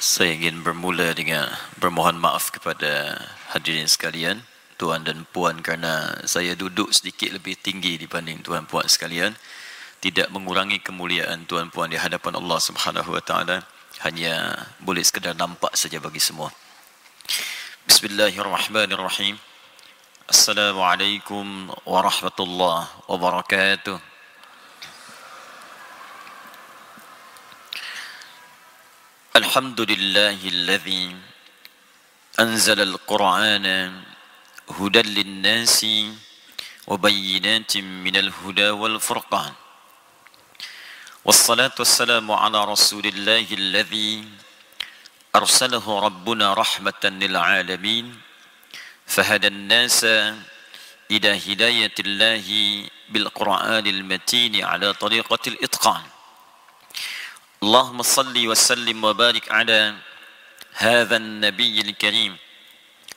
Saya ingin bermula dengan bermohon maaf kepada hadirin sekalian, tuan dan puan kerana saya duduk sedikit lebih tinggi dibanding tuan puan sekalian. Tidak mengurangi kemuliaan tuan puan di hadapan Allah Subhanahu wa taala, hanya boleh sekadar nampak saja bagi semua. Bismillahirrahmanirrahim. Assalamualaikum warahmatullahi wabarakatuh. الحمد لله الذي أنزل القرآن هدى للناس وبينات من الهدى والفرقان. والصلاة والسلام على رسول الله الذي أرسله ربنا رحمة للعالمين. فهدى الناس إلى هداية الله بالقرآن المتين على طريقة الإتقان. اللهم صل وسلم وبارك على هذا النبي الكريم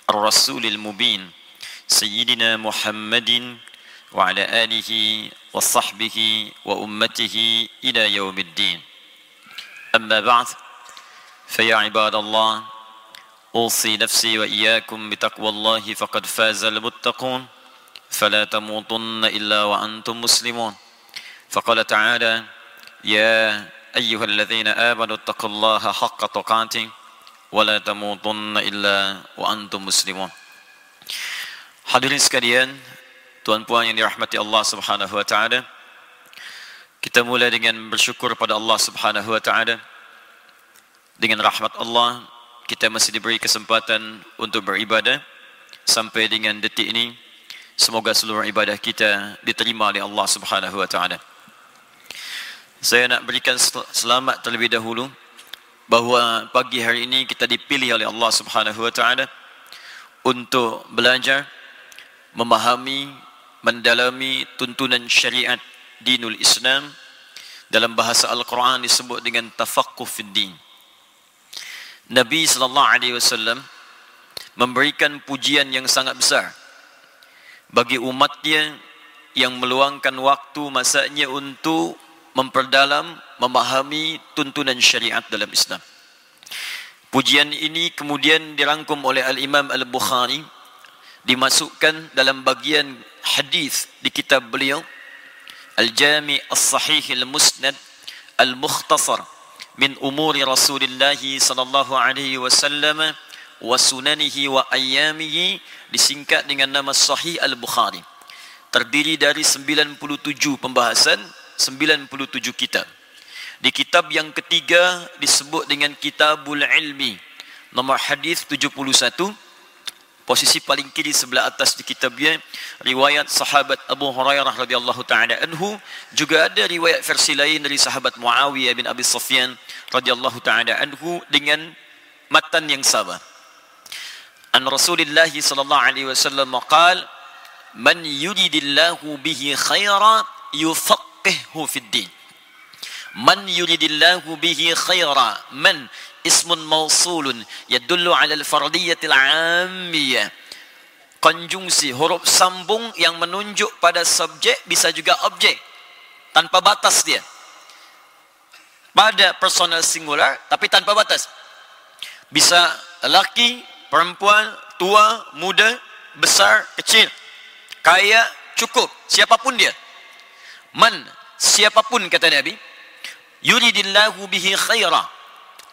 الرسول المبين سيدنا محمد وعلى آله وصحبه وأمته إلى يوم الدين. أما بعد فيا عباد الله أوصي نفسي وإياكم بتقوى الله فقد فاز المتقون فلا تموتن إلا وأنتم مسلمون. فقال تعالى يا أيها الذين آمنوا اتقوا الله حق تقاته ولا تموتن إلا وأنتم مسلمون Hadirin sekalian, tuan puan yang dirahmati Allah Subhanahu wa taala. Kita mulai dengan bersyukur pada Allah Subhanahu wa taala. Dengan rahmat Allah, kita masih diberi kesempatan untuk beribadah sampai dengan detik ini. Semoga seluruh ibadah kita diterima oleh Allah Subhanahu wa taala. Saya nak berikan selamat terlebih dahulu bahawa pagi hari ini kita dipilih oleh Allah Subhanahu wa taala untuk belajar memahami mendalami tuntunan syariat dinul Islam dalam bahasa Al-Quran disebut dengan tafaqquh fid din. Nabi sallallahu alaihi wasallam memberikan pujian yang sangat besar bagi umatnya yang meluangkan waktu masanya untuk memperdalam, memahami tuntunan syariat dalam Islam. Pujian ini kemudian dirangkum oleh Al-Imam Al-Bukhari dimasukkan dalam bagian hadis di kitab beliau Al-Jami' As-Sahih Al-Musnad Al-Mukhtasar min umuri Rasulullah sallallahu alaihi wasallam wa sunanihi wa ayyamihi disingkat dengan nama Sahih Al-Bukhari. Terdiri dari 97 pembahasan 97 kitab. Di kitab yang ketiga disebut dengan Kitabul Ilmi. Nomor hadis 71. Posisi paling kiri sebelah atas di kitab dia riwayat sahabat Abu Hurairah radhiyallahu taala anhu juga ada riwayat versi lain dari sahabat Muawiyah bin Abi Sufyan radhiyallahu taala anhu dengan matan yang sama. An Rasulullah sallallahu alaihi wasallam qala man yuridillahu bihi khaira yufaq faqihhu fid din. Man yuridillahu bihi khaira man ismun mausulun yadullu ala al-fardiyyati al-ammiyah konjungsi huruf sambung yang menunjuk pada subjek bisa juga objek tanpa batas dia. Pada personal singular tapi tanpa batas. Bisa lelaki perempuan tua muda besar kecil. Kaya cukup. Siapapun dia man siapapun kata Nabi yuridillahu bihi khaira.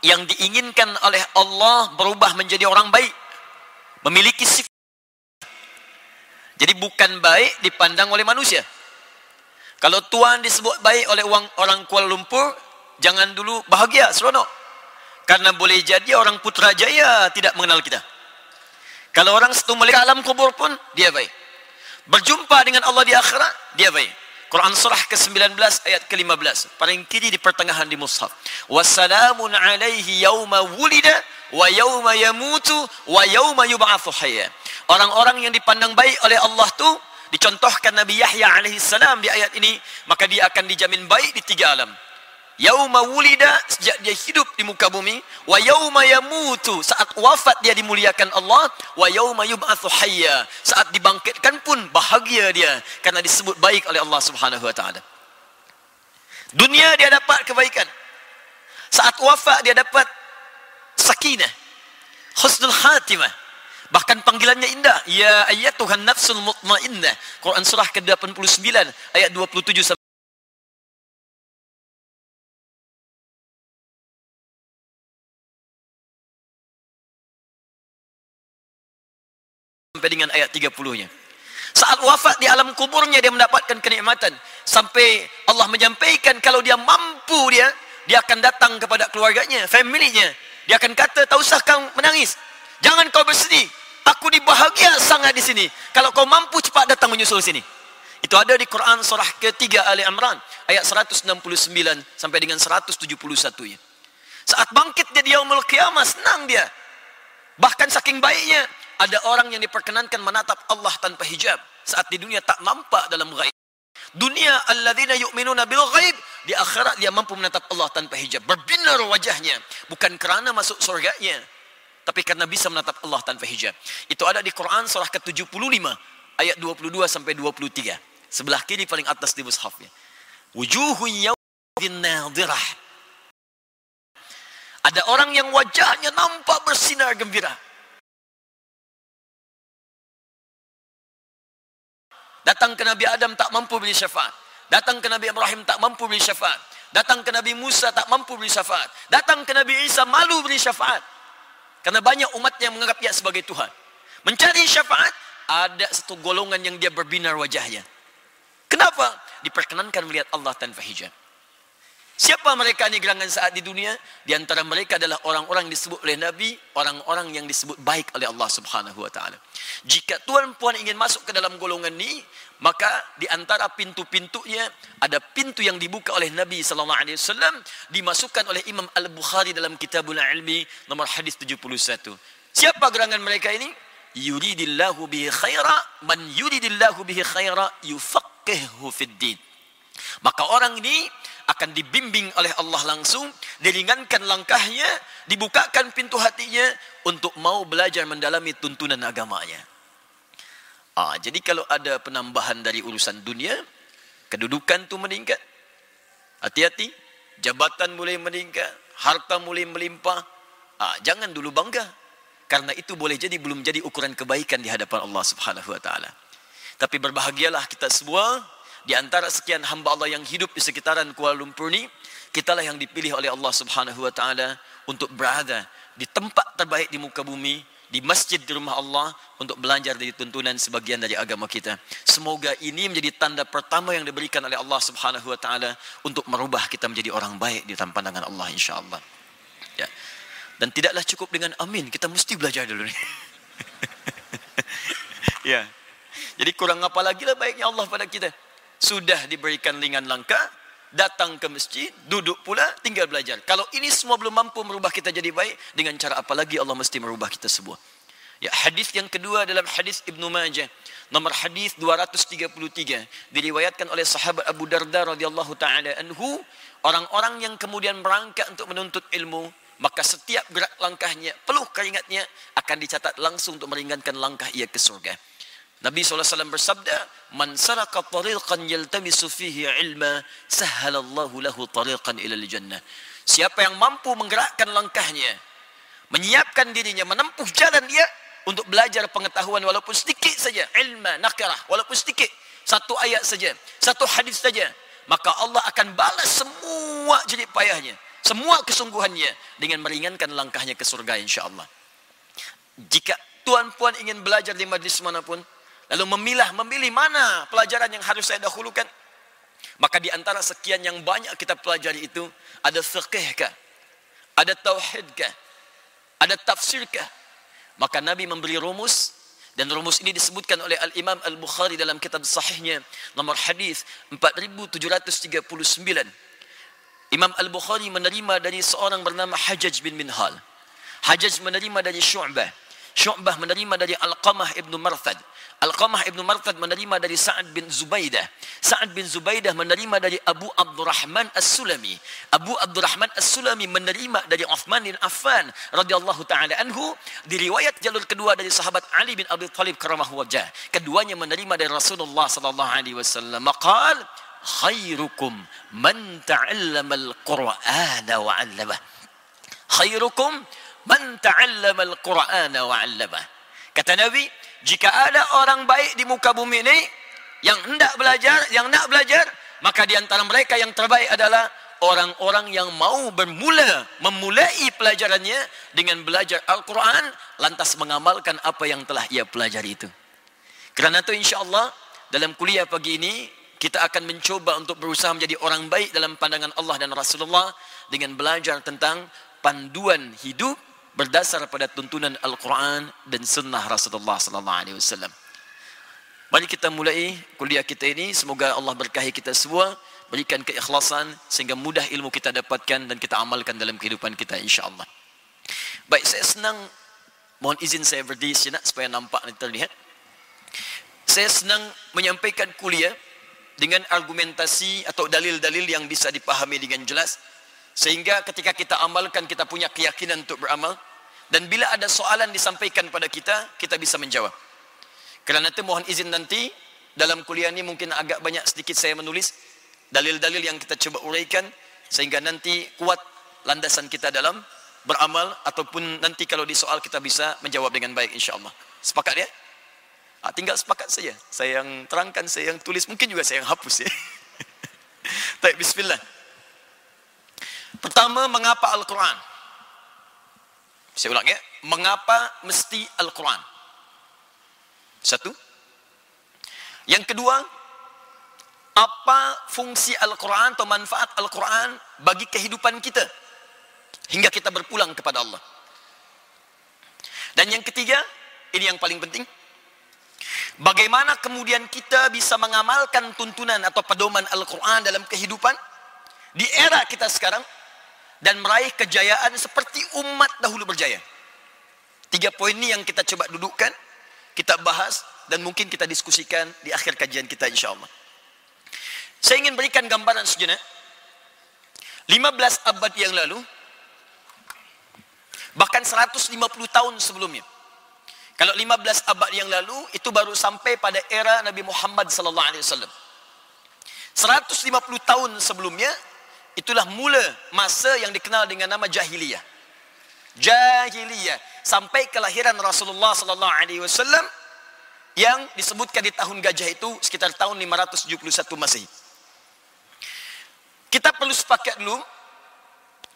Yang diinginkan oleh Allah berubah menjadi orang baik. Memiliki sifat. Jadi bukan baik dipandang oleh manusia. Kalau tuan disebut baik oleh orang, Kuala Lumpur jangan dulu bahagia seronok. Karena boleh jadi orang Putrajaya tidak mengenal kita. Kalau orang malaikat alam kubur pun dia baik. Berjumpa dengan Allah di akhirat dia baik Quran surah ke-19 ayat ke-15. Paling kiri di pertengahan di mushaf. Wassalamun alaihi yauma wulida wa yauma yamutu wa yauma yub'atsu hayya. Orang-orang yang dipandang baik oleh Allah tu dicontohkan Nabi Yahya alaihi salam di ayat ini maka dia akan dijamin baik di tiga alam yauma wulida sejak dia hidup di muka bumi wa yauma yamutu saat wafat dia dimuliakan Allah wa yauma yub'atsu hayya saat dibangkitkan pun bahagia dia karena disebut baik oleh Allah Subhanahu wa taala Dunia dia dapat kebaikan. Saat wafat dia dapat sakinah. Husnul khatimah. Bahkan panggilannya indah. Ya ayat Tuhan nafsul mutmainnah. Quran surah ke-89 ayat 27 dengan ayat 30-nya. Saat wafat di alam kuburnya dia mendapatkan kenikmatan sampai Allah menyampaikan kalau dia mampu dia dia akan datang kepada keluarganya, familynya. Dia akan kata, "Tak usah kau menangis. Jangan kau bersedih. Aku dibahagia sangat di sini. Kalau kau mampu cepat datang menyusul sini." Itu ada di Quran surah ketiga Ali Imran ayat 169 sampai dengan 171 ya. Saat bangkit dia di yaumul qiyamah senang dia. Bahkan saking baiknya ada orang yang diperkenankan menatap Allah tanpa hijab saat di dunia tak nampak dalam ghaib. Dunia alladzina yu'minuna bil ghaib di akhirat dia mampu menatap Allah tanpa hijab. Berbinar wajahnya bukan kerana masuk surganya tapi karena bisa menatap Allah tanpa hijab. Itu ada di Quran surah ke-75 ayat 22 sampai 23. Sebelah kiri paling atas di mushafnya. Wujuhun yawmin nadirah. Ada orang yang wajahnya nampak bersinar gembira. Datang ke Nabi Adam tak mampu beri syafaat. Datang ke Nabi Ibrahim tak mampu beri syafaat. Datang ke Nabi Musa tak mampu beri syafaat. Datang ke Nabi Isa malu beri syafaat. Karena banyak umat yang menganggap dia sebagai Tuhan. Mencari syafaat, ada satu golongan yang dia berbinar wajahnya. Kenapa? Diperkenankan melihat Allah tanpa hijab. Siapa mereka ni gerangan saat di dunia? Di antara mereka adalah orang-orang disebut oleh Nabi, orang-orang yang disebut baik oleh Allah Subhanahu wa taala. Jika tuan puan ingin masuk ke dalam golongan ni, maka di antara pintu-pintunya ada pintu yang dibuka oleh Nabi sallallahu alaihi wasallam dimasukkan oleh Imam Al-Bukhari dalam Kitabul Ilmi nomor hadis 71. Siapa gerangan mereka ini? Yuridillahu bihi khaira man yuridillahu bihi khaira yufaqihuhu fid din. Maka orang ini akan dibimbing oleh Allah langsung, diringankan langkahnya, dibukakan pintu hatinya untuk mau belajar mendalami tuntunan agamanya. Ah, jadi kalau ada penambahan dari urusan dunia, kedudukan tu meningkat. Hati-hati, jabatan mulai meningkat, harta mulai melimpah. Ah, jangan dulu bangga. Karena itu boleh jadi belum jadi ukuran kebaikan di hadapan Allah Subhanahu wa taala. Tapi berbahagialah kita semua di antara sekian hamba Allah yang hidup di sekitaran Kuala Lumpur ni, kitalah yang dipilih oleh Allah Subhanahu wa taala untuk berada di tempat terbaik di muka bumi, di masjid di rumah Allah untuk belajar dari tuntunan sebagian dari agama kita. Semoga ini menjadi tanda pertama yang diberikan oleh Allah Subhanahu wa taala untuk merubah kita menjadi orang baik di dalam pandangan Allah insya-Allah. Ya. Dan tidaklah cukup dengan amin, kita mesti belajar dulu ni. ya. Jadi kurang apa lagi lah baiknya Allah pada kita sudah diberikan lingan langkah, datang ke masjid, duduk pula, tinggal belajar. Kalau ini semua belum mampu merubah kita jadi baik, dengan cara apa lagi Allah mesti merubah kita semua. Ya, hadis yang kedua dalam hadis Ibnu Majah, nomor hadis 233, diriwayatkan oleh sahabat Abu Darda radhiyallahu taala anhu, orang-orang yang kemudian berangkat untuk menuntut ilmu, maka setiap gerak langkahnya, peluh keringatnya akan dicatat langsung untuk meringankan langkah ia ke surga. Nabi SAW bersabda, "Man saraka tariqan yaltamisu fihi ilma, sahhalallahu lahu tariqan ila al-jannah." Siapa yang mampu menggerakkan langkahnya, menyiapkan dirinya menempuh jalan dia untuk belajar pengetahuan walaupun sedikit saja, ilma nakirah walaupun sedikit, satu ayat saja, satu hadis saja, maka Allah akan balas semua jerih payahnya, semua kesungguhannya dengan meringankan langkahnya ke surga insya-Allah. Jika tuan puan ingin belajar di majlis manapun, Lalu memilah, memilih mana pelajaran yang harus saya dahulukan. Maka di antara sekian yang banyak kita pelajari itu, ada fiqh kah? Ada tauhid kah? Ada tafsir kah? Maka Nabi memberi rumus dan rumus ini disebutkan oleh Al-Imam Al-Bukhari dalam kitab sahihnya nomor hadis 4739. Imam Al-Bukhari menerima dari seorang bernama Hajjaj bin Minhal. Hajjaj menerima dari Syu'bah. Syu'bah menerima dari Al-Qamah ibn Marthad. Al-Qamah ibn Marthad menerima dari Sa'ad bin Zubaidah. Sa'ad bin Zubaidah menerima dari Abu Abdurrahman As-Sulami. Abu Abdurrahman As-Sulami menerima dari Uthman bin Affan radhiyallahu taala anhu. Di riwayat jalur kedua dari sahabat Ali bin Abi Thalib karamahu wajah. Keduanya menerima dari Rasulullah sallallahu alaihi wasallam. Maqal khairukum man ta'allama al-Qur'ana wa 'allama. Khairukum man ta'allama al-Qur'ana wa 'allama. Kata Nabi, jika ada orang baik di muka bumi ini yang hendak belajar, yang nak belajar, maka di antara mereka yang terbaik adalah orang-orang yang mau bermula memulai pelajarannya dengan belajar Al-Quran lantas mengamalkan apa yang telah ia pelajari itu. Kerana itu insya-Allah dalam kuliah pagi ini kita akan mencoba untuk berusaha menjadi orang baik dalam pandangan Allah dan Rasulullah dengan belajar tentang panduan hidup berdasar pada tuntunan Al-Quran dan sunnah Rasulullah sallallahu alaihi wasallam. Mari kita mulai kuliah kita ini. Semoga Allah berkahi kita semua. Berikan keikhlasan sehingga mudah ilmu kita dapatkan dan kita amalkan dalam kehidupan kita insyaAllah. Baik, saya senang. Mohon izin saya berdiri sini supaya nampak dan terlihat. Saya senang menyampaikan kuliah dengan argumentasi atau dalil-dalil yang bisa dipahami dengan jelas. Sehingga ketika kita amalkan, kita punya keyakinan untuk beramal. Dan bila ada soalan disampaikan pada kita, kita bisa menjawab. Kerana itu mohon izin nanti dalam kuliah ini mungkin agak banyak sedikit saya menulis dalil-dalil yang kita coba uraikan sehingga nanti kuat landasan kita dalam beramal ataupun nanti kalau di soal kita bisa menjawab dengan baik insya-Allah. Sepakat ya? Ha, tinggal sepakat saja. Saya yang terangkan, saya yang tulis, mungkin juga saya yang hapus ya. Baik, bismillah. Pertama, mengapa Al-Quran? Saya ulang ya. Mengapa mesti Al-Quran? Satu. Yang kedua, apa fungsi Al-Quran atau manfaat Al-Quran bagi kehidupan kita hingga kita berpulang kepada Allah. Dan yang ketiga, ini yang paling penting. Bagaimana kemudian kita bisa mengamalkan tuntunan atau pedoman Al-Quran dalam kehidupan di era kita sekarang dan meraih kejayaan seperti umat dahulu berjaya. Tiga poin ini yang kita coba dudukkan kita bahas dan mungkin kita diskusikan di akhir kajian kita insyaAllah. Saya ingin berikan gambaran sejenak. 15 abad yang lalu, bahkan 150 tahun sebelumnya. Kalau 15 abad yang lalu, itu baru sampai pada era Nabi Muhammad sallallahu alaihi wasallam. 150 tahun sebelumnya, itulah mula masa yang dikenal dengan nama jahiliyah. Jahiliyah sampai kelahiran Rasulullah sallallahu alaihi wasallam yang disebutkan di tahun gajah itu sekitar tahun 571 Masehi. Kita perlu sepakat dulu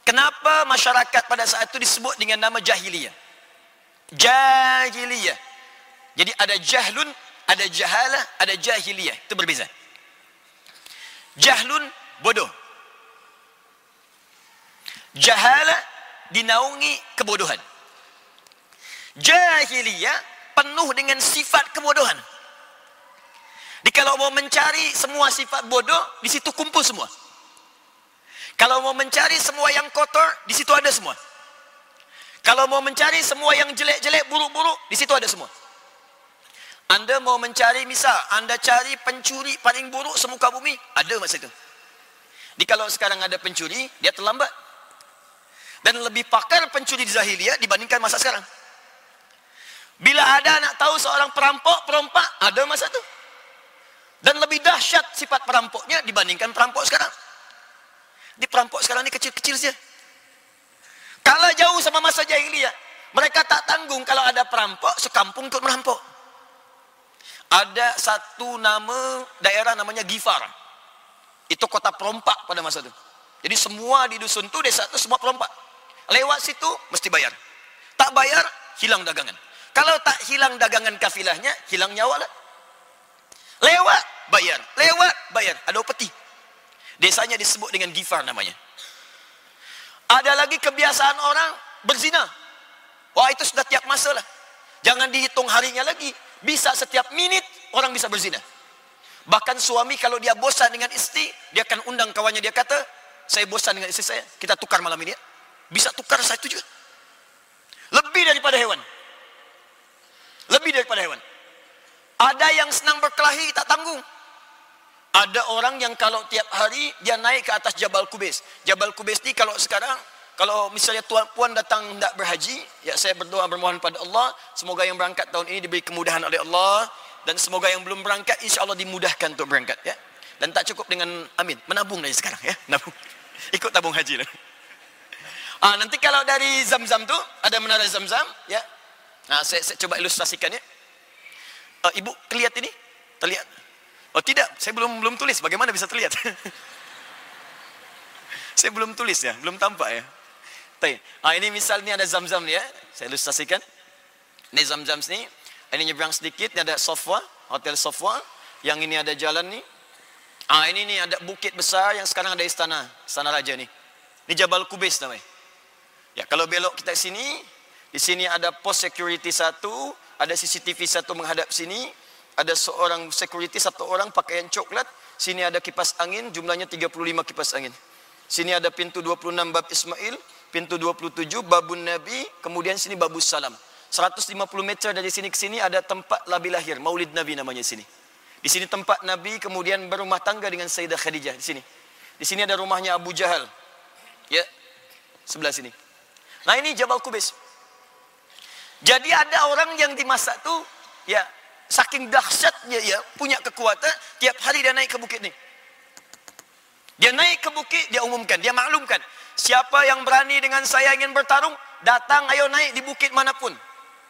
kenapa masyarakat pada saat itu disebut dengan nama jahiliyah. Jahiliyah. Jadi ada jahlun, ada jahalah, ada jahiliyah. Itu berbeza. Jahlun bodoh. Jahalah dinaungi kebodohan jahiliyah penuh dengan sifat kebodohan. Di kalau mau mencari semua sifat bodoh, di situ kumpul semua. Kalau mau mencari semua yang kotor, di situ ada semua. Kalau mau mencari semua yang jelek-jelek, buruk-buruk, di situ ada semua. Anda mau mencari, misal, Anda cari pencuri paling buruk semuka bumi, ada masa itu. Di kalau sekarang ada pencuri, dia terlambat. Dan lebih pakar pencuri di Zahiliyah dibandingkan masa sekarang. Bila ada nak tahu seorang perampok, perompak, ada masa itu. Dan lebih dahsyat sifat perampoknya dibandingkan perampok sekarang. Di perampok sekarang ini kecil-kecil saja. Kalau jauh sama masa jahiliyah, mereka tak tanggung kalau ada perampok sekampung untuk merampok. Ada satu nama daerah namanya Gifar. Itu kota perompak pada masa itu. Jadi semua di dusun itu desa itu semua perompak. Lewat situ mesti bayar. Tak bayar hilang dagangan. Kalau tak hilang dagangan kafilahnya, hilang nyawa lah. Lewat, bayar. Lewat, bayar. Ada upeti. Desanya disebut dengan gifar namanya. Ada lagi kebiasaan orang berzina. Wah itu sudah tiap masa lah. Jangan dihitung harinya lagi. Bisa setiap minit orang bisa berzina. Bahkan suami kalau dia bosan dengan istri, dia akan undang kawannya. Dia kata, saya bosan dengan istri saya. Kita tukar malam ini ya. Bisa tukar satu juga. Lebih daripada hewan. Lebih daripada hewan. Ada yang senang berkelahi tak tanggung. Ada orang yang kalau tiap hari dia naik ke atas Jabal Kubis. Jabal Kubis ni kalau sekarang kalau misalnya tuan puan datang hendak berhaji, ya saya berdoa bermohon pada Allah, semoga yang berangkat tahun ini diberi kemudahan oleh Allah dan semoga yang belum berangkat insya-Allah dimudahkan untuk berangkat ya. Dan tak cukup dengan amin. Menabung dari sekarang ya. Nabung. Ikut tabung haji lah. Ah, nanti kalau dari zam-zam tu, ada menara zam-zam. Ya. Nah, saya, saya coba ilustrasikan ya. Uh, ibu, terlihat ini? Terlihat? Oh tidak, saya belum belum tulis. Bagaimana bisa terlihat? saya belum tulis ya, belum tampak ya. Tapi, ah, ini misalnya ada zam-zam ni ya. Saya ilustrasikan. Ini zam-zam ni. Ini nyebrang sedikit, ni ada Sofwa, Hotel Sofwa. Yang ini ada jalan ni. Ah ini ni ada bukit besar yang sekarang ada istana, istana raja ni. Ini Jabal Kubis namanya. Ya, kalau belok kita sini, di sini ada pos security satu, ada CCTV satu menghadap sini, ada seorang security satu orang pakaian coklat, sini ada kipas angin, jumlahnya 35 kipas angin. Sini ada pintu 26 bab Ismail, pintu 27 babun Nabi, kemudian sini babus salam. 150 meter dari sini ke sini ada tempat labi lahir, Maulid Nabi namanya sini. Di sini tempat Nabi kemudian berumah tangga dengan Sayyidah Khadijah di sini. Di sini ada rumahnya Abu Jahal. Ya. Sebelah sini. Nah ini Jabal Kubis. Jadi ada orang yang di masa itu ya saking dahsyatnya ya punya kekuatan tiap hari dia naik ke bukit ini. Dia naik ke bukit dia umumkan, dia maklumkan siapa yang berani dengan saya ingin bertarung datang ayo naik di bukit manapun.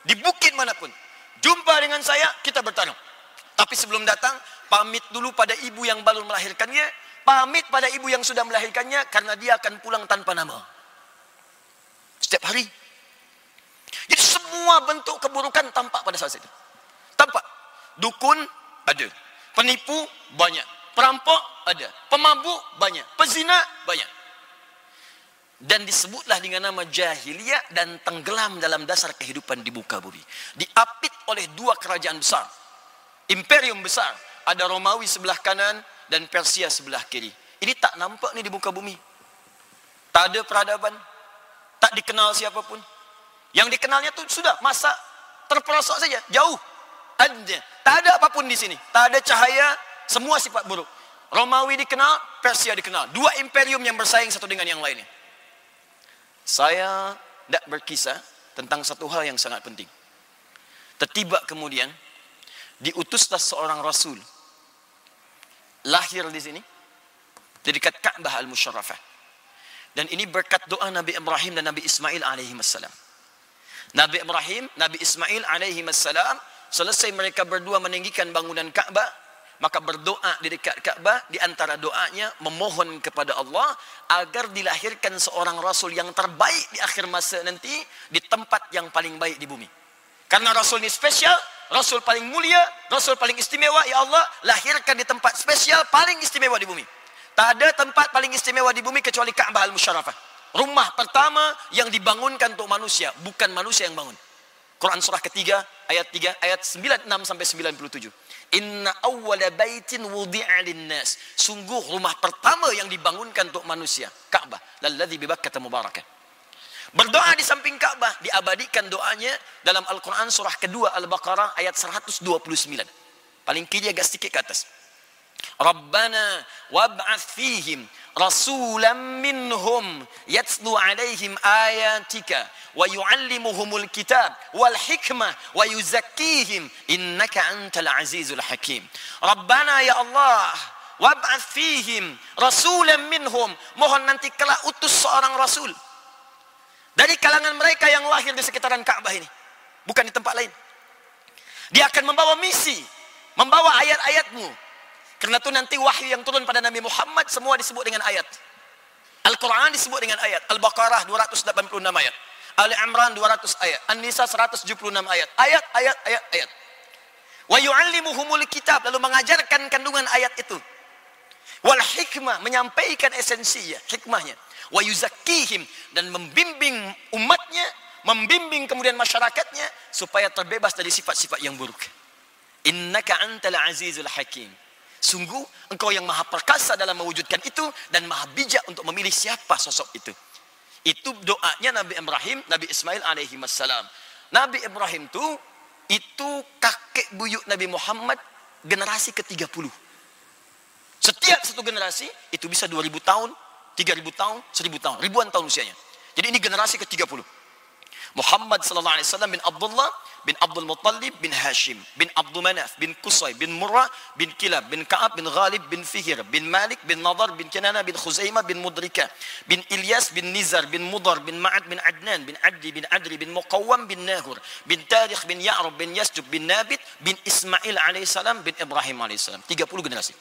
Di bukit manapun. Jumpa dengan saya, kita bertarung. Tapi sebelum datang, pamit dulu pada ibu yang baru melahirkannya. Pamit pada ibu yang sudah melahirkannya, karena dia akan pulang tanpa nama. Setiap hari. Jadi semua bentuk keburukan tampak pada saat itu. Tampak. Dukun, ada. Penipu, banyak. Perampok, ada. Pemabuk, banyak. Pezina, banyak dan disebutlah dengan nama jahiliyah dan tenggelam dalam dasar kehidupan di muka bumi. Diapit oleh dua kerajaan besar. Imperium besar. Ada Romawi sebelah kanan dan Persia sebelah kiri. Ini tak nampak ni di muka bumi. Tak ada peradaban. Tak dikenal siapapun. Yang dikenalnya tu sudah masa terperosok saja. Jauh. Ada. Tak ada apapun di sini. Tak ada cahaya. Semua sifat buruk. Romawi dikenal, Persia dikenal. Dua imperium yang bersaing satu dengan yang lainnya. Saya tidak berkisah tentang satu hal yang sangat penting. Tertiba kemudian diutuslah seorang rasul lahir di sini di dekat Ka'bah Al-Musharrafah. Dan ini berkat doa Nabi Ibrahim dan Nabi Ismail alaihi wasallam. Nabi Ibrahim, Nabi Ismail alaihi wasallam selesai mereka berdua meninggikan bangunan Ka'bah, maka berdoa di dekat Ka'bah di antara doanya memohon kepada Allah agar dilahirkan seorang rasul yang terbaik di akhir masa nanti di tempat yang paling baik di bumi. Karena rasul ini spesial, rasul paling mulia, rasul paling istimewa ya Allah lahirkan di tempat spesial paling istimewa di bumi. Tak ada tempat paling istimewa di bumi kecuali Ka'bah Al-Musharrafah. Rumah pertama yang dibangunkan untuk manusia, bukan manusia yang bangun. Quran surah ketiga ayat 3 ayat 96 sampai 97. Inna awwala baitin wudi'a linnas. Sungguh rumah pertama yang dibangunkan untuk manusia, Ka'bah. Lalladzi bi Bakkah mubarakah. Berdoa di samping Ka'bah diabadikan doanya dalam Al-Qur'an surah kedua Al-Baqarah ayat 129. Paling kiri agak sedikit ke atas. Rabbana wab'ath fihim rasulan minhum yatslu alaihim ayatika wa yuallimuhumul kitab wal hikmah wa yuzakkihim innaka antal azizul hakim rabbana ya allah wab'ath fihim rasulan minhum mohon nanti kelak utus seorang rasul dari kalangan mereka yang lahir di sekitaran Ka'bah ini bukan di tempat lain. Dia akan membawa misi membawa ayat-ayatmu Karena itu nanti wahyu yang turun pada Nabi Muhammad semua disebut dengan ayat. Al-Quran disebut dengan ayat. Al-Baqarah 286 ayat. Ali Imran 200 ayat. An-Nisa 176 ayat. Ayat, ayat, ayat, ayat. Wa yu'allimuhumul kitab. Lalu mengajarkan kandungan ayat itu. Wal hikmah. Menyampaikan esensinya. Hikmahnya. Wa yuzakkihim. Dan membimbing umatnya. Membimbing kemudian masyarakatnya. Supaya terbebas dari sifat-sifat yang buruk. Innaka antal azizul hakim. Sungguh engkau yang maha perkasa dalam mewujudkan itu dan maha bijak untuk memilih siapa sosok itu. Itu doanya Nabi Ibrahim, Nabi Ismail alaihi wassalam. Nabi Ibrahim itu itu kakek buyuk Nabi Muhammad generasi ke-30. Setiap satu generasi itu bisa 2000 tahun, 3000 tahun, 1000 tahun, ribuan tahun usianya. Jadi ini generasi ke-30. Muhammad sallallahu alaihi wasallam bin Abdullah bin Abdul Muttalib bin Hashim bin Abdul Manaf bin Qusay bin Murrah bin Kilab bin Ka'ab bin Ghalib bin Fihir bin Malik bin Nadar bin Kinana bin Khuzaimah bin Mudrika bin Ilyas bin Nizar bin Mudar bin Ma'ad bin Adnan bin Adli bin Adri bin Muqawwam bin Nahur bin Tarikh bin Ya'rub bin Yasjub bin Nabit bin Ismail alaihissalam bin Ibrahim alaihissalam 30 generasi.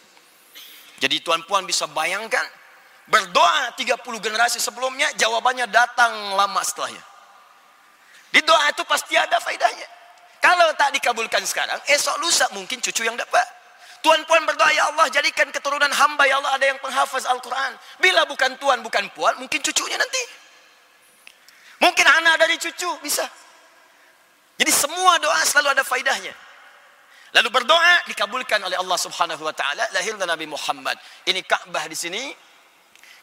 Jadi tuan-puan bisa bayangkan berdoa 30 generasi sebelumnya jawabannya datang lama setelahnya di doa itu pasti ada faedahnya. Kalau tak dikabulkan sekarang, esok lusa mungkin cucu yang dapat. Tuan puan berdoa, Ya Allah jadikan keturunan hamba, Ya Allah ada yang penghafaz Al-Quran. Bila bukan tuan, bukan puan, mungkin cucunya nanti. Mungkin anak dari cucu, bisa. Jadi semua doa selalu ada faedahnya. Lalu berdoa dikabulkan oleh Allah Subhanahu wa taala lahirnya Nabi Muhammad. Ini Ka'bah di sini.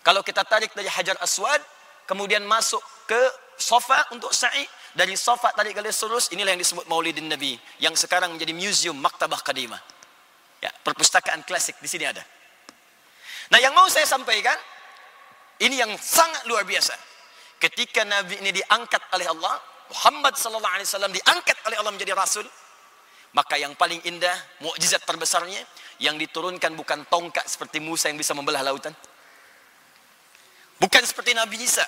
Kalau kita tarik dari Hajar Aswad kemudian masuk ke Safa untuk sa'i, dari Safa tadi garis lurus inilah yang disebut Maulidin Nabi yang sekarang menjadi museum Maktabah Kadimah. Ya, perpustakaan klasik di sini ada. Nah, yang mau saya sampaikan ini yang sangat luar biasa. Ketika Nabi ini diangkat oleh Allah, Muhammad sallallahu alaihi wasallam diangkat oleh Allah menjadi rasul, maka yang paling indah, mukjizat terbesarnya yang diturunkan bukan tongkat seperti Musa yang bisa membelah lautan. Bukan seperti Nabi Isa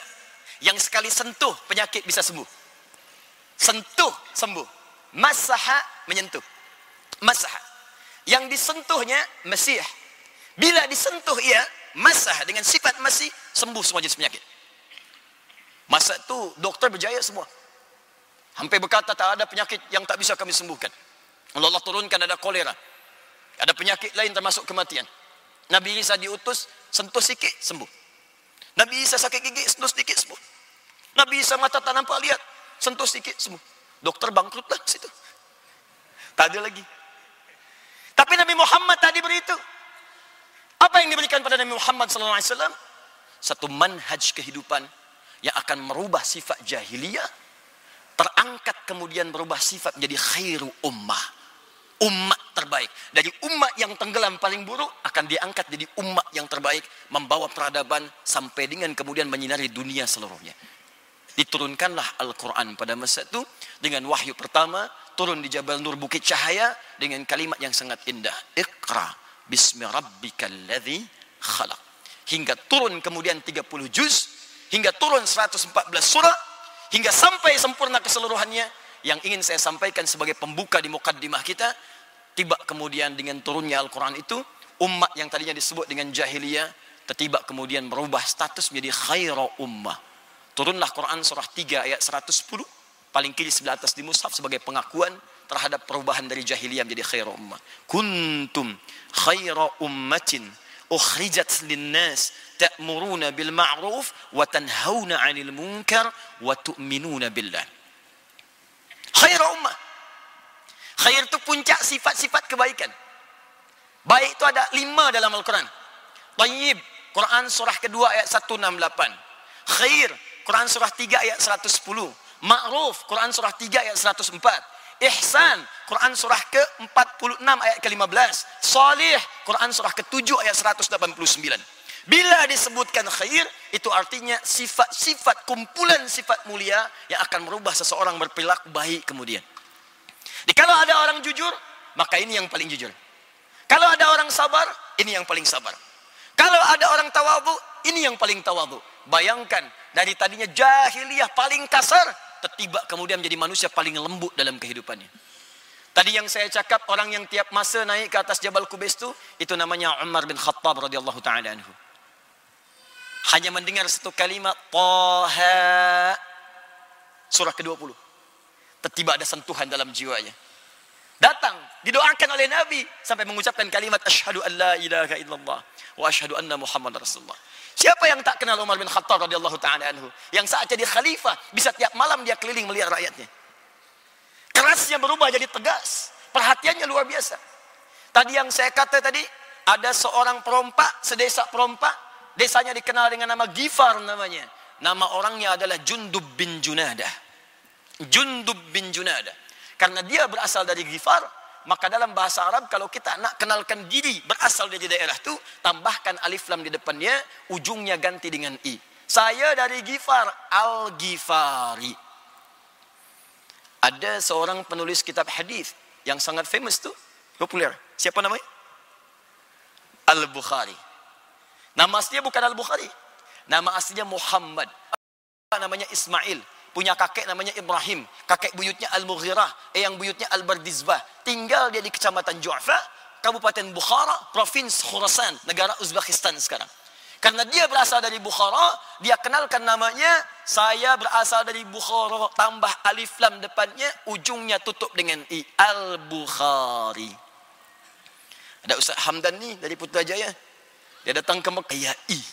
yang sekali sentuh penyakit bisa sembuh sentuh sembuh. Masaha menyentuh. Masaha. Yang disentuhnya masih. Bila disentuh ia masah. Dengan sifat masih sembuh semua jenis penyakit. Masa itu dokter berjaya semua. Hampir berkata tak ada penyakit yang tak bisa kami sembuhkan. Allah, Allah turunkan ada kolera. Ada penyakit lain termasuk kematian. Nabi Isa diutus sentuh sikit sembuh. Nabi Isa sakit gigi sentuh sedikit sembuh. Nabi Isa mata tak nampak lihat sentuh sedikit semua. Dokter bangkrut lah situ. Tak ada lagi. Tapi Nabi Muhammad tadi beritu. Apa yang diberikan pada Nabi Muhammad sallallahu alaihi wasallam? Satu manhaj kehidupan yang akan merubah sifat jahiliyah terangkat kemudian berubah sifat menjadi khairu ummah umat terbaik dari umat yang tenggelam paling buruk akan diangkat jadi umat yang terbaik membawa peradaban sampai dengan kemudian menyinari dunia seluruhnya diturunkanlah Al-Quran pada masa itu dengan wahyu pertama turun di Jabal Nur Bukit Cahaya dengan kalimat yang sangat indah Iqra bismi rabbikal ladzi khalaq. Hingga turun kemudian 30 juz hingga turun 114 surah hingga sampai sempurna keseluruhannya. Yang ingin saya sampaikan sebagai pembuka di mukaddimah kita tiba kemudian dengan turunnya Al-Quran itu umat yang tadinya disebut dengan jahiliyah tiba kemudian berubah status menjadi khairu ummah Turunlah Quran surah 3 ayat 110 paling kiri sebelah atas di mushaf sebagai pengakuan terhadap perubahan dari jahiliyah menjadi khairu ummah. Kuntum khairu ummatin ukhrijat linnas ta'muruna bil ma'ruf wa tanhauna 'anil munkar wa tu'minuna billah. Khairu ummah. Khair itu puncak sifat-sifat kebaikan. Baik itu ada lima dalam Al-Quran. Tayyib, Quran surah kedua ayat 168. Khair, Quran surah 3 ayat 110. Ma'ruf, Quran surah 3 ayat 104. Ihsan, Quran surah ke-46 ayat ke-15. Salih, Quran surah ke-7 ayat 189. Bila disebutkan khair, itu artinya sifat-sifat kumpulan sifat mulia yang akan merubah seseorang berperilaku baik kemudian. Jadi kalau ada orang jujur, maka ini yang paling jujur. Kalau ada orang sabar, ini yang paling sabar. Kalau ada orang tawadhu, ini yang paling tawadhu. Bayangkan dari tadinya jahiliyah paling kasar tertiba kemudian menjadi manusia paling lembut dalam kehidupannya. Tadi yang saya cakap orang yang tiap masa naik ke atas Jabal Kubais itu itu namanya Umar bin Khattab radhiyallahu taala anhu. Hanya mendengar satu kalimat Taha. Surah ke-20 tertiba ada sentuhan dalam jiwanya datang didoakan oleh Nabi sampai mengucapkan kalimat asyhadu an la ilaha illallah wa asyhadu anna muhammad rasulullah Siapa yang tak kenal Umar bin Khattab radhiyallahu taala anhu? Yang saat jadi khalifah bisa tiap malam dia keliling melihat rakyatnya. Kerasnya berubah jadi tegas. Perhatiannya luar biasa. Tadi yang saya kata tadi, ada seorang perompak, sedesa perompak, desanya dikenal dengan nama Gifar namanya. Nama orangnya adalah Jundub bin Junadah. Jundub bin Junadah. Karena dia berasal dari Gifar, maka dalam bahasa Arab kalau kita nak kenalkan diri berasal dari daerah tu, tambahkan alif lam di depannya, ujungnya ganti dengan i. Saya dari Gifar, Al-Gifari. Ada seorang penulis kitab hadis yang sangat famous tu, popular. Siapa namanya? Al-Bukhari. Nama aslinya bukan Al-Bukhari. Nama aslinya Muhammad. Namanya Ismail. Punya kakek namanya Ibrahim. Kakek buyutnya Al-Mughirah. Eh, yang buyutnya Al-Bardizbah. Tinggal dia di kecamatan Ju'fa, Kabupaten Bukhara, Provinsi Khurasan, negara Uzbekistan sekarang. Karena dia berasal dari Bukhara, dia kenalkan namanya, saya berasal dari Bukhara, tambah alif lam depannya, ujungnya tutup dengan i. Al-Bukhari. Ada Ustaz Hamdan ni dari Putrajaya. Dia datang ke Mekah, ya i.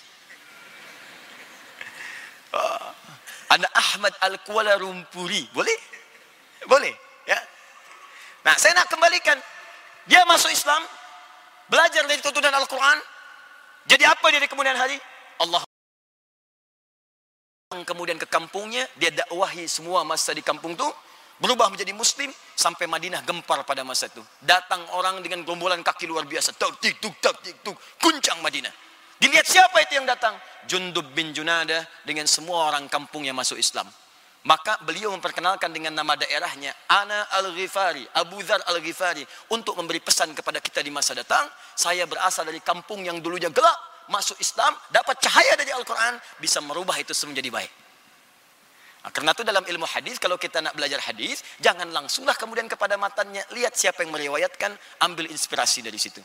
Ah. Ada Ahmad Al-Kuala Rumpuri. Boleh? Boleh. Ya. Nah, saya nak kembalikan. Dia masuk Islam, belajar dari tuntunan Al-Quran, jadi apa dia di kemudian hari? Allah kemudian ke kampungnya, dia dakwahi semua masa di kampung tu, berubah menjadi muslim sampai Madinah gempar pada masa itu. Datang orang dengan gombolan kaki luar biasa, tak tik tuk tak tik tuk, guncang Madinah. Dilihat siapa itu yang datang? Jundub bin Junada dengan semua orang kampung yang masuk Islam. Maka beliau memperkenalkan dengan nama daerahnya Ana Al-Ghifari, Abu Dhar Al-Ghifari untuk memberi pesan kepada kita di masa datang, saya berasal dari kampung yang dulunya gelap, masuk Islam, dapat cahaya dari Al-Quran, bisa merubah itu semua menjadi baik. Nah, karena itu dalam ilmu hadis kalau kita nak belajar hadis, jangan langsunglah kemudian kepada matanya lihat siapa yang meriwayatkan, ambil inspirasi dari situ.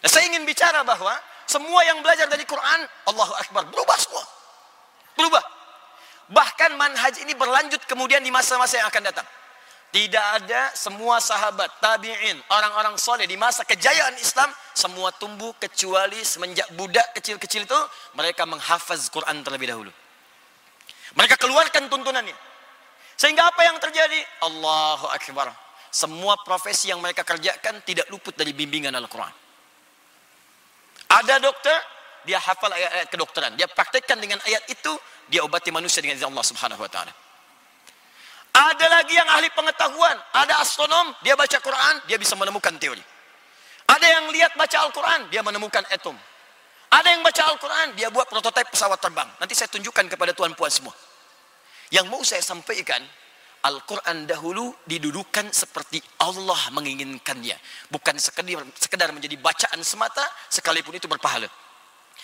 Nah, saya ingin bicara bahwa semua yang belajar dari Quran, Allahu Akbar, berubah semua. Berubah. Bahkan manhaj ini berlanjut kemudian di masa-masa yang akan datang. Tidak ada semua sahabat, tabi'in, orang-orang soleh di masa kejayaan Islam, semua tumbuh kecuali semenjak budak kecil-kecil itu, mereka menghafaz Quran terlebih dahulu. Mereka keluarkan tuntunannya. Sehingga apa yang terjadi? Allahu Akbar. Semua profesi yang mereka kerjakan tidak luput dari bimbingan Al-Quran. Ada dokter, dia hafal ayat-ayat kedokteran. Dia praktekkan dengan ayat itu, dia obati manusia dengan izin Allah Subhanahu wa taala. Ada lagi yang ahli pengetahuan, ada astronom, dia baca Quran, dia bisa menemukan teori. Ada yang lihat baca Al-Quran, dia menemukan atom. Ada yang baca Al-Quran, dia buat prototipe pesawat terbang. Nanti saya tunjukkan kepada tuan puan semua. Yang mau saya sampaikan, Al-Quran dahulu didudukan seperti Allah menginginkannya. Bukan sekedar, sekedar menjadi bacaan semata, sekalipun itu berpahala.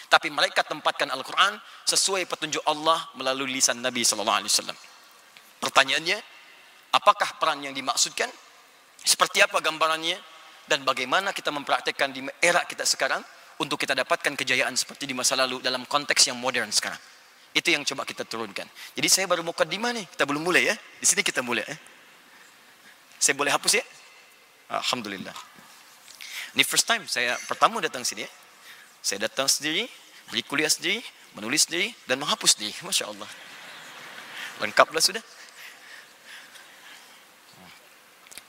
Tapi mereka tempatkan Al-Quran sesuai petunjuk Allah melalui lisan Nabi Sallallahu Alaihi Wasallam. Pertanyaannya, apakah peran yang dimaksudkan? Seperti apa gambarannya? Dan bagaimana kita mempraktekkan di era kita sekarang untuk kita dapatkan kejayaan seperti di masa lalu dalam konteks yang modern sekarang? Itu yang coba kita turunkan. Jadi saya baru mau mukadimah nih. Kita belum mulai ya. Di sini kita mulai ya. Saya boleh hapus ya? Alhamdulillah. Ini first time saya pertama datang sini ya. Saya datang sendiri, beri kuliah sendiri, menulis sendiri dan menghapus sendiri. Masya Allah. Lengkaplah sudah.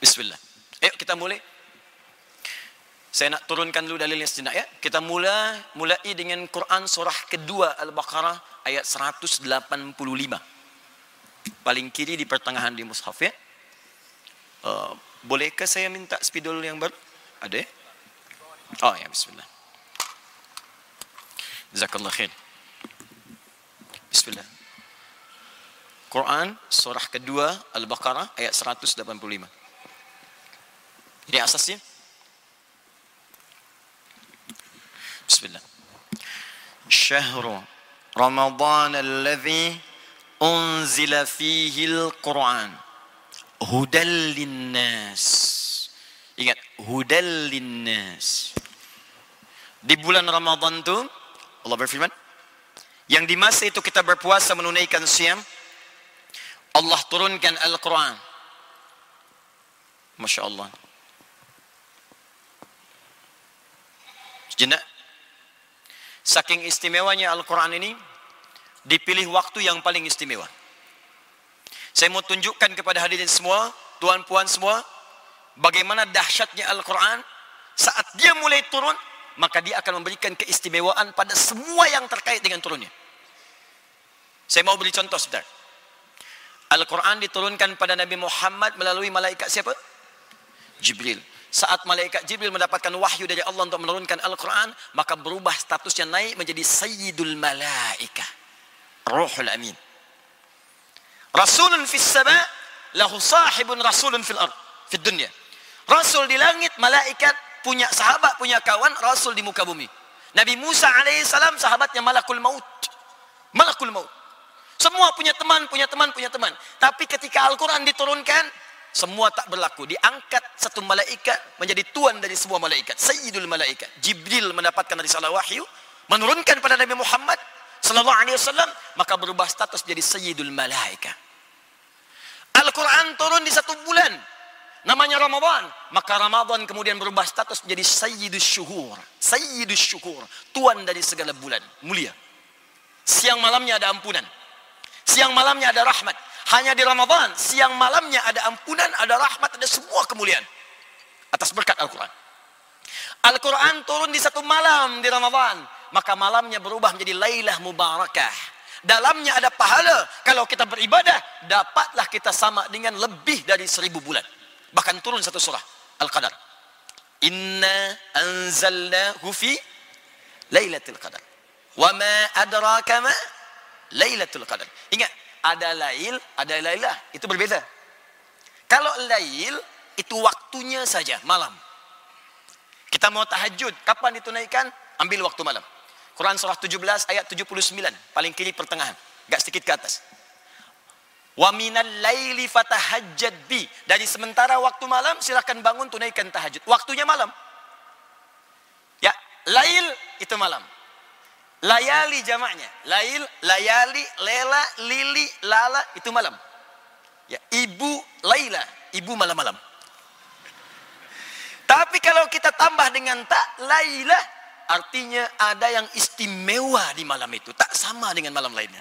Bismillah. Ayo kita mulai. Saya nak turunkan dulu dalilnya sejenak ya. Kita mula mulai dengan Quran surah kedua Al-Baqarah ayat 185. Paling kiri di pertengahan di mushaf ya. Uh, bolehkah saya minta spidol yang baru? Ada ya? Oh ya, bismillah. Jazakallah khair. Bismillah. Quran surah kedua Al-Baqarah ayat 185. Ini asasnya. Bismillah. Syahru Ramadan alladhi unzila fihi al-Quran hudal linnas. Ingat, hudal linnas. Di bulan Ramadan tu Allah berfirman, yang di masa itu kita berpuasa menunaikan siam, Allah turunkan Al-Quran. Masya Allah. Sejenak. Saking istimewanya Al-Quran ini, dipilih waktu yang paling istimewa. Saya mau tunjukkan kepada hadirin semua, tuan puan semua, bagaimana dahsyatnya Al-Quran saat dia mulai turun, maka dia akan memberikan keistimewaan pada semua yang terkait dengan turunnya. Saya mau beri contoh sebentar. Al-Quran diturunkan pada Nabi Muhammad melalui malaikat siapa? Jibril. Saat malaikat Jibril mendapatkan wahyu dari Allah untuk menurunkan Al-Quran, maka berubah statusnya naik menjadi Sayyidul Malaika. Ruhul Amin. Rasulun fis sama lahu sahibun rasulun fil ard, fid dunya. Rasul di langit, malaikat punya sahabat, punya kawan, rasul di muka bumi. Nabi Musa alaihissalam sahabatnya malakul maut. Malakul maut. Semua punya teman, punya teman, punya teman. Tapi ketika Al-Quran diturunkan, semua tak berlaku. Diangkat satu malaikat menjadi tuan dari semua malaikat. Sayyidul malaikat. Jibril mendapatkan risalah wahyu, menurunkan pada Nabi Muhammad sallallahu alaihi wasallam, maka berubah status jadi Sayyidul malaikat. Al-Quran turun di satu bulan. Namanya Ramadan. Maka Ramadan kemudian berubah status menjadi Sayyidus Syuhur. Sayyidus Syuhur. Tuan dari segala bulan. Mulia. Siang malamnya ada ampunan. Siang malamnya ada rahmat. Hanya di Ramadan, siang malamnya ada ampunan, ada rahmat, ada semua kemuliaan. Atas berkat Al-Quran. Al-Quran turun di satu malam di Ramadan. Maka malamnya berubah menjadi Lailah Mubarakah. Dalamnya ada pahala. Kalau kita beribadah, dapatlah kita sama dengan lebih dari seribu bulan. Bahkan turun satu surah. Al-Qadar. Inna anzalnahu fi Lailatul Qadar. Wa ma adraka ma Lailatul Qadar. Ingat, ada lail, ada lailah. Itu berbeza. Kalau lail, itu waktunya saja, malam. Kita mau tahajud, kapan ditunaikan? Ambil waktu malam. Quran surah 17 ayat 79, paling kiri pertengahan, gak sedikit ke atas. Wa minal laili fatahajjad bi. Dari sementara waktu malam silakan bangun tunaikan tahajud. Waktunya malam. Ya, lail itu malam. Layali jamaknya. Lail, layali, lela, lili, lala itu malam. Ya, ibu Laila, ibu malam-malam. Tapi kalau kita tambah dengan tak Laila, artinya ada yang istimewa di malam itu, tak sama dengan malam lainnya.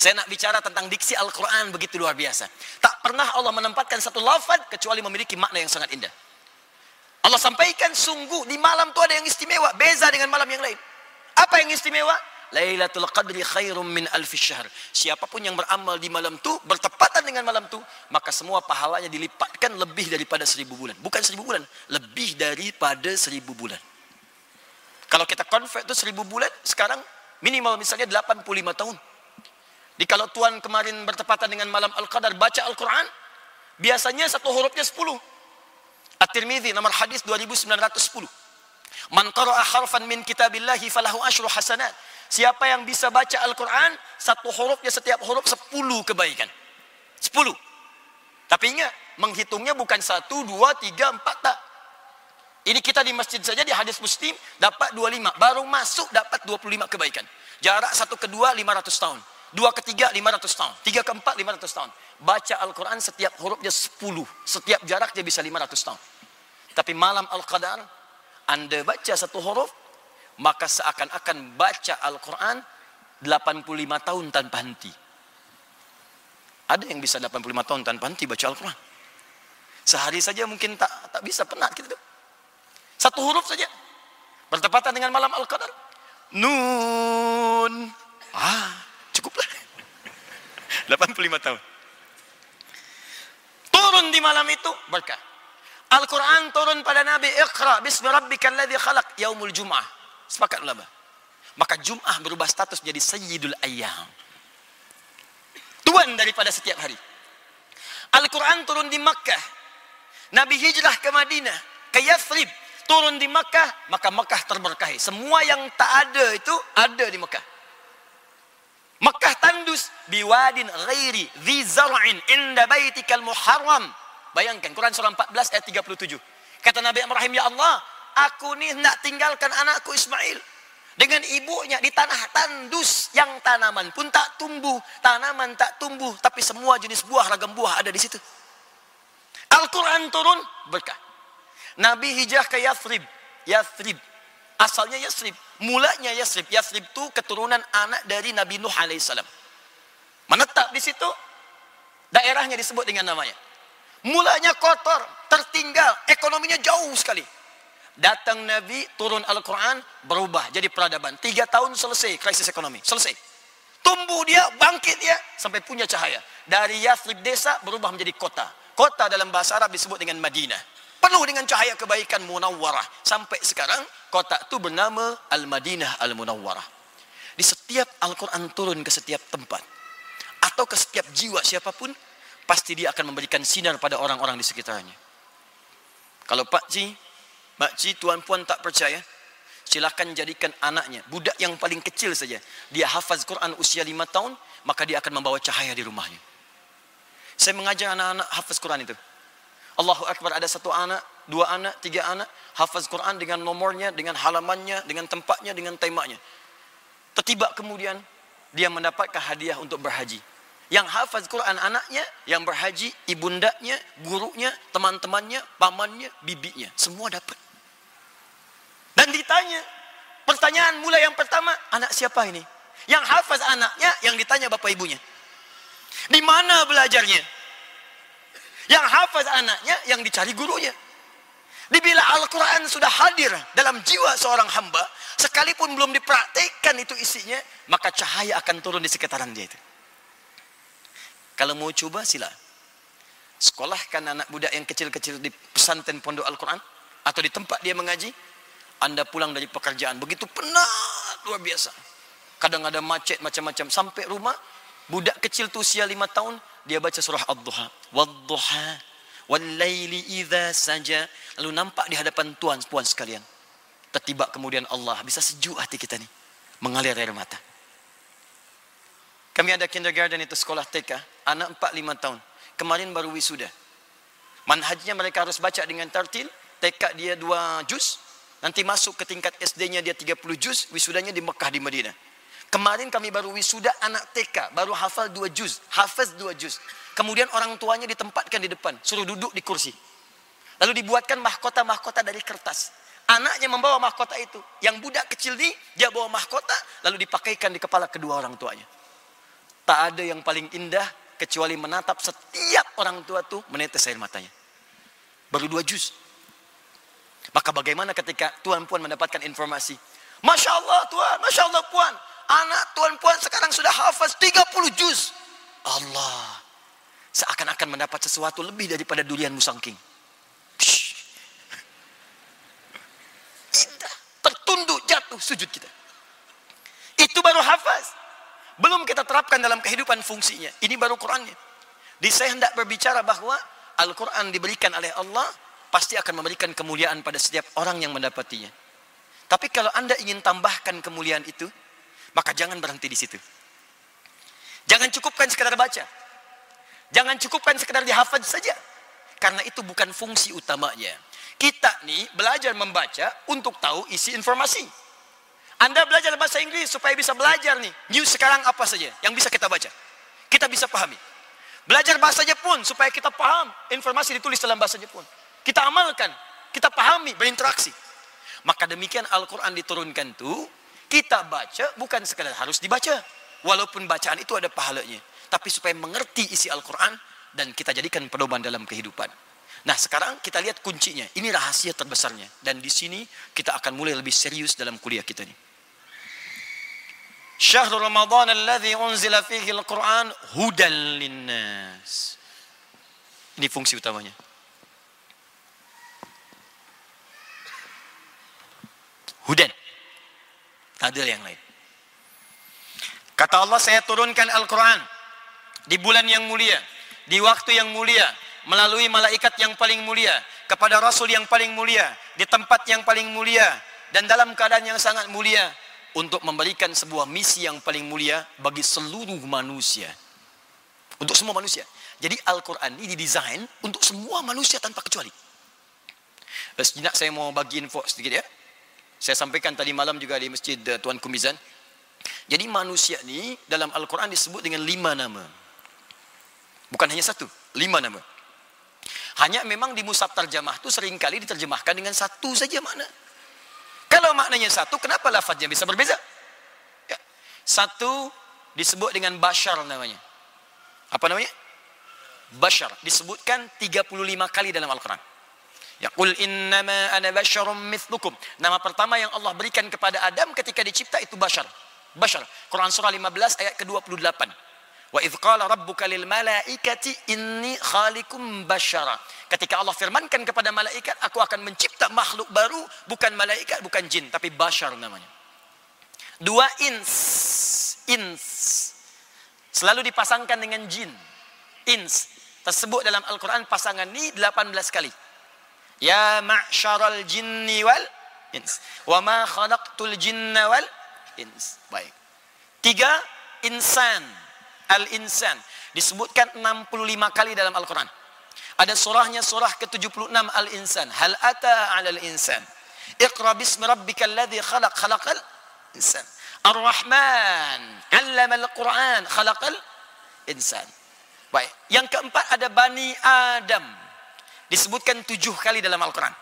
Saya nak bicara tentang diksi Al-Quran begitu luar biasa. Tak pernah Allah menempatkan satu lafad kecuali memiliki makna yang sangat indah. Allah sampaikan sungguh di malam itu ada yang istimewa, beza dengan malam yang lain. Apa yang istimewa? Lailatul Qadri khairum min alfi syahr. Siapapun yang beramal di malam itu, bertepatan dengan malam itu, maka semua pahalanya dilipatkan lebih daripada seribu bulan. Bukan seribu bulan, lebih daripada seribu bulan. Kalau kita convert itu seribu bulan, sekarang minimal misalnya 85 tahun. Di kalau Tuhan kemarin bertepatan dengan malam Al-Qadar baca Al-Quran, biasanya satu hurufnya 10. At-Tirmidzi nomor hadis 2910. Man qara'a harfan min kitabillahi falahu asyru hasanat. Siapa yang bisa baca Al-Quran, satu hurufnya setiap huruf sepuluh kebaikan. Sepuluh. Tapi ingat, menghitungnya bukan satu, dua, tiga, empat, tak. Ini kita di masjid saja di hadis muslim dapat 25. Baru masuk dapat 25 kebaikan. Jarak satu kedua 500 tahun. Dua ketiga 500 tahun. Tiga keempat 500 tahun. Baca Al-Quran setiap hurufnya 10. Setiap jarak dia bisa 500 tahun. Tapi malam Al-Qadar anda baca satu huruf, maka seakan-akan baca Al-Quran 85 tahun tanpa henti. Ada yang bisa 85 tahun tanpa henti baca Al-Quran. Sehari saja mungkin tak tak bisa penat gitu. Satu huruf saja. Bertepatan dengan malam Al-Qadar. Nun. Ah, cukuplah. 85 tahun. Turun di malam itu berkah. Al-Quran turun pada Nabi Iqra bismi rabbikal ladzi khalaq yaumul jum'ah. Sepakat ulama. Maka Jum'ah berubah status jadi Sayyidul Ayyam. Tuan daripada setiap hari. Al-Quran turun di Makkah. Nabi hijrah ke Madinah, ke Yathrib, turun di Makkah, maka Makkah terberkahi. Semua yang tak ada itu ada di Makkah. Makkah tandus biwadin ghairi dhi zar'in inda baitikal muharram Bayangkan Quran surah 14 ayat 37. Kata Nabi Ibrahim, "Ya Allah, aku ni nak tinggalkan anakku Ismail dengan ibunya di tanah tandus yang tanaman pun tak tumbuh, tanaman tak tumbuh, tapi semua jenis buah ragam buah ada di situ." Al-Quran turun berkah. Nabi hijrah ke Yathrib. Yathrib. Asalnya Yathrib. Mulanya Yathrib. Yathrib itu keturunan anak dari Nabi Nuh alaihissalam. Menetap di situ. Daerahnya disebut dengan namanya. Mulanya kotor, tertinggal, ekonominya jauh sekali. Datang Nabi, turun Al-Quran, berubah jadi peradaban. Tiga tahun selesai krisis ekonomi, selesai. Tumbuh dia, bangkit dia, sampai punya cahaya. Dari Yathrib desa berubah menjadi kota. Kota dalam bahasa Arab disebut dengan Madinah. Penuh dengan cahaya kebaikan munawwarah. Sampai sekarang, kota itu bernama Al-Madinah Al-Munawwarah. Di setiap Al-Quran turun ke setiap tempat. Atau ke setiap jiwa siapapun, pasti dia akan memberikan sinar pada orang-orang di sekitarnya. Kalau Pak Cik, Mak Cik, Tuan Puan tak percaya, silakan jadikan anaknya, budak yang paling kecil saja, dia hafaz Quran usia lima tahun, maka dia akan membawa cahaya di rumahnya. Saya mengajar anak-anak hafaz Quran itu. Allahu Akbar ada satu anak, dua anak, tiga anak, hafaz Quran dengan nomornya, dengan halamannya, dengan tempatnya, dengan temanya. Tertiba kemudian, dia mendapatkan hadiah untuk berhaji. Yang hafaz Quran anaknya, yang berhaji ibundanya, gurunya, teman-temannya, pamannya, bibinya. Semua dapat. Dan ditanya, pertanyaan mula yang pertama, anak siapa ini? Yang hafaz anaknya, yang ditanya bapak ibunya. Di mana belajarnya? Yang hafaz anaknya, yang dicari gurunya. Dibila Al-Quran sudah hadir dalam jiwa seorang hamba, sekalipun belum dipraktikkan itu isinya, maka cahaya akan turun di sekitaran dia itu. Kalau mau coba sila. Sekolahkan anak budak yang kecil-kecil di pesantren pondok Al-Quran atau di tempat dia mengaji. Anda pulang dari pekerjaan begitu penat luar biasa. Kadang ada macet macam-macam sampai rumah budak kecil tu usia lima tahun dia baca surah Ad-Duha. Wad-Duha wal-laili idza saja. Lalu nampak di hadapan tuan puan sekalian. Tertiba kemudian Allah bisa sejuk hati kita ni mengalir air mata. Kami ada kindergarten itu sekolah TK, anak 4 5 tahun. Kemarin baru wisuda. Manhajnya mereka harus baca dengan tartil, TK dia 2 juz, nanti masuk ke tingkat SD-nya dia 30 juz, wisudanya di Mekah di Madinah. Kemarin kami baru wisuda anak TK, baru hafal 2 juz, hafaz 2 juz. Kemudian orang tuanya ditempatkan di depan, suruh duduk di kursi. Lalu dibuatkan mahkota-mahkota dari kertas. Anaknya membawa mahkota itu. Yang budak kecil ni, dia bawa mahkota, lalu dipakaikan di kepala kedua orang tuanya. Tak ada yang paling indah kecuali menatap setiap orang tua tu menetes air matanya. Baru dua juz. Maka bagaimana ketika tuan puan mendapatkan informasi? Masya Allah tuan, Masya Allah puan. Anak tuan puan sekarang sudah hafaz 30 juz. Allah. Seakan-akan mendapat sesuatu lebih daripada durian musangking. Indah. Tertunduk jatuh sujud kita. Itu baru hafaz. Belum kita terapkan dalam kehidupan fungsinya. Ini baru Qurannya. Di saya hendak berbicara bahawa Al-Quran diberikan oleh Allah pasti akan memberikan kemuliaan pada setiap orang yang mendapatinya. Tapi kalau anda ingin tambahkan kemuliaan itu, maka jangan berhenti di situ. Jangan cukupkan sekadar baca. Jangan cukupkan sekadar dihafaz saja. Karena itu bukan fungsi utamanya. Kita nih belajar membaca untuk tahu isi informasi. Anda belajar bahasa Inggris supaya bisa belajar nih. News sekarang apa saja yang bisa kita baca. Kita bisa pahami. Belajar bahasa Jepun supaya kita paham informasi ditulis dalam bahasa Jepun. Kita amalkan, kita pahami, berinteraksi. Maka demikian Al-Quran diturunkan itu, kita baca bukan sekadar harus dibaca. Walaupun bacaan itu ada pahalanya. Tapi supaya mengerti isi Al-Quran dan kita jadikan pedoman dalam kehidupan. Nah sekarang kita lihat kuncinya. Ini rahasia terbesarnya. Dan di sini kita akan mulai lebih serius dalam kuliah kita ini. Syahrul Ramadan alladhi unzila fihi al-Quran hudan linnas. Ini fungsi utamanya. Hudan. Tak ada yang lain. Kata Allah saya turunkan Al-Quran di bulan yang mulia, di waktu yang mulia, melalui malaikat yang paling mulia kepada rasul yang paling mulia di tempat yang paling mulia dan dalam keadaan yang sangat mulia untuk memberikan sebuah misi yang paling mulia bagi seluruh manusia. Untuk semua manusia. Jadi Al-Quran ini didesain untuk semua manusia tanpa kecuali. Sejenak saya mau bagi info sedikit ya. Saya sampaikan tadi malam juga di masjid uh, Tuan Kumizan. Jadi manusia ni dalam Al-Quran disebut dengan lima nama. Bukan hanya satu lima nama. Hanya memang di musab terjemah itu seringkali diterjemahkan dengan satu saja makna. Kalau maknanya satu, kenapa lafaznya bisa berbeza? Ya. Satu disebut dengan bashar namanya. Apa namanya? Bashar. Disebutkan 35 kali dalam Al-Quran. Ya qul innama ana basyarum mithlukum. Nama pertama yang Allah berikan kepada Adam ketika dicipta itu bashar. Bashar. Quran surah 15 ayat ke-28. Wa idh qala rabbuka lil malaikati inni khalikum bashara. Ketika Allah firmankan kepada malaikat, aku akan mencipta makhluk baru, bukan malaikat, bukan jin, tapi bashar namanya. Dua ins, ins. Selalu dipasangkan dengan jin. Ins. tersebut dalam Al-Quran pasangan ni 18 kali. Ya ma'syaral jinni wal ins. Wa ma khalaqtul jinna wal ins. Baik. Tiga, insan. Al-insan. Disebutkan 65 kali dalam Al-Quran. Ada surahnya surah ke-76 Al-Insan. Hal ata 'alal insan. Iqra bismi rabbikal ladzi khalaq khalaqal insan. Ar-Rahman 'allama al-Quran khalaqal insan. Baik. Yang keempat ada Bani Adam. Disebutkan tujuh kali dalam Al-Quran.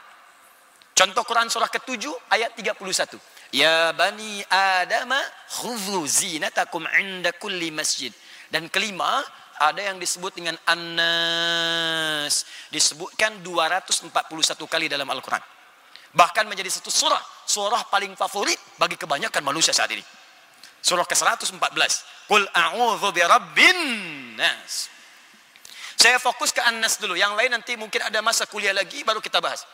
Contoh Quran surah ke-7 ayat 31. Ya Bani Adam khudhu zinatakum inda kulli masjid. Dan kelima, ada yang disebut dengan An-Nas. Disebutkan 241 kali dalam Al-Quran. Bahkan menjadi satu surah. Surah paling favorit bagi kebanyakan manusia saat ini. Surah ke-114. Qul a'udhu bi nas. Saya fokus ke An-Nas dulu. Yang lain nanti mungkin ada masa kuliah lagi baru kita bahas.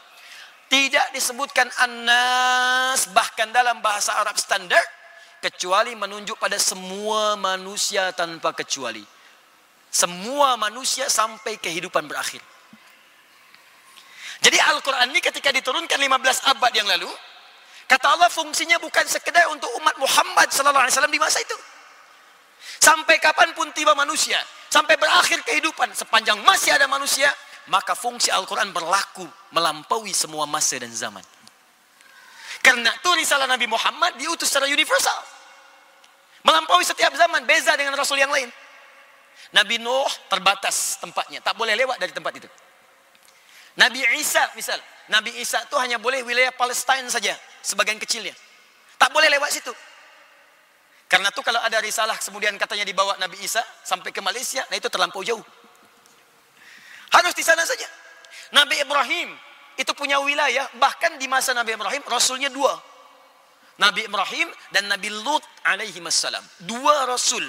Tidak disebutkan An-Nas bahkan dalam bahasa Arab standar kecuali menunjuk pada semua manusia tanpa kecuali. Semua manusia sampai kehidupan berakhir. Jadi Al-Quran ini ketika diturunkan 15 abad yang lalu, kata Allah fungsinya bukan sekedar untuk umat Muhammad sallallahu alaihi wasallam di masa itu. Sampai kapanpun tiba manusia, sampai berakhir kehidupan, sepanjang masih ada manusia, maka fungsi Al-Quran berlaku melampaui semua masa dan zaman. Karena itu risalah Nabi Muhammad diutus secara universal. Melampaui setiap zaman, beza dengan Rasul yang lain. Nabi Nuh terbatas tempatnya, tak boleh lewat dari tempat itu. Nabi Isa misal, Nabi Isa itu hanya boleh wilayah Palestina saja, sebagian kecilnya. Tak boleh lewat situ. Karena itu kalau ada risalah kemudian katanya dibawa Nabi Isa sampai ke Malaysia, nah itu terlampau jauh. Harus di sana saja. Nabi Ibrahim itu punya wilayah, bahkan di masa Nabi Ibrahim, Rasulnya dua. Nabi Ibrahim dan Nabi Lut alaihi wassalam. Dua Rasul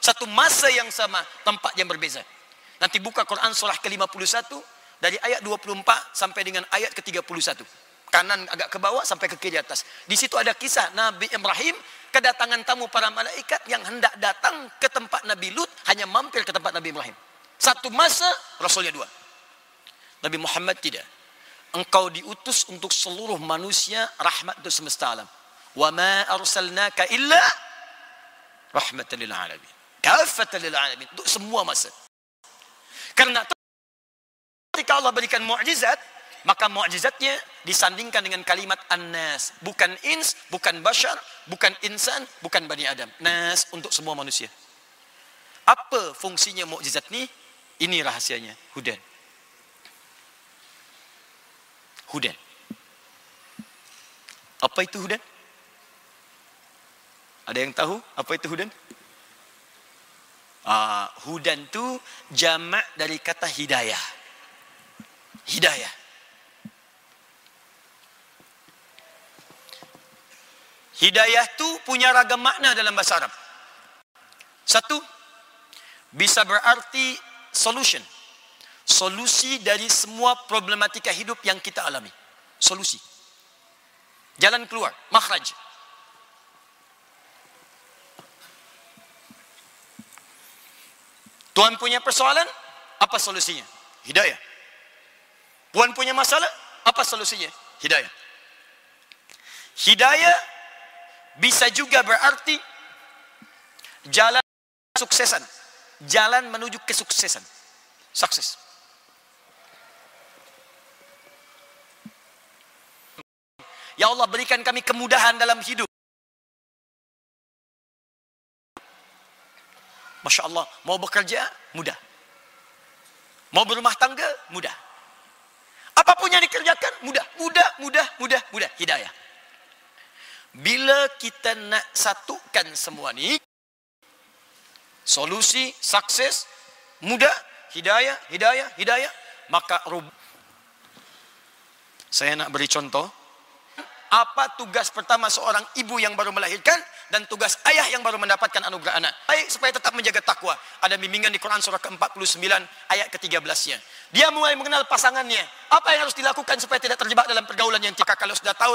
satu masa yang sama, tempat yang berbeza. Nanti buka Quran surah ke-51 dari ayat 24 sampai dengan ayat ke-31. Kanan agak ke bawah sampai ke kiri atas. Di situ ada kisah Nabi Ibrahim kedatangan tamu para malaikat yang hendak datang ke tempat Nabi Lut hanya mampir ke tempat Nabi Ibrahim. Satu masa Rasulnya dua. Nabi Muhammad tidak. Engkau diutus untuk seluruh manusia rahmat untuk semesta alam. Wa ma arsalnaka illa rahmatan lil alamin kafatan lil alamin untuk semua masa. Karena ketika Allah berikan mukjizat, maka mukjizatnya disandingkan dengan kalimat an-nas, bukan ins, bukan bashar, bukan insan, bukan bani Adam. Nas untuk semua manusia. Apa fungsinya mukjizat ni? Ini rahasianya, hudan. Hudan. Apa itu hudan? Ada yang tahu apa itu hudan? Uh, hudan tu jamak dari kata hidayah. Hidayah. Hidayah tu punya ragam makna dalam bahasa Arab. Satu, bisa berarti solution. Solusi dari semua problematika hidup yang kita alami. Solusi. Jalan keluar, makhraj. Tuhan punya persoalan, apa solusinya? Hidayah. Tuhan punya masalah, apa solusinya? Hidayah. Hidayah bisa juga berarti jalan suksesan. Jalan menuju kesuksesan. Sukses. Ya Allah berikan kami kemudahan dalam hidup. Masya Allah, mau bekerja, mudah. Mau berumah tangga, mudah. Apapun yang dikerjakan, mudah. Mudah, mudah, mudah, mudah. Hidayah. Bila kita nak satukan semua ni, solusi, sukses, mudah, hidayah, hidayah, hidayah, maka rub. Saya nak beri contoh. Apa tugas pertama seorang ibu yang baru melahirkan? dan tugas ayah yang baru mendapatkan anugerah anak. Baik supaya tetap menjaga takwa. Ada bimbingan di Quran surah ke-49 ayat ke-13-nya. Dia mulai mengenal pasangannya. Apa yang harus dilakukan supaya tidak terjebak dalam pergaulan yang tidak kalau sudah tahu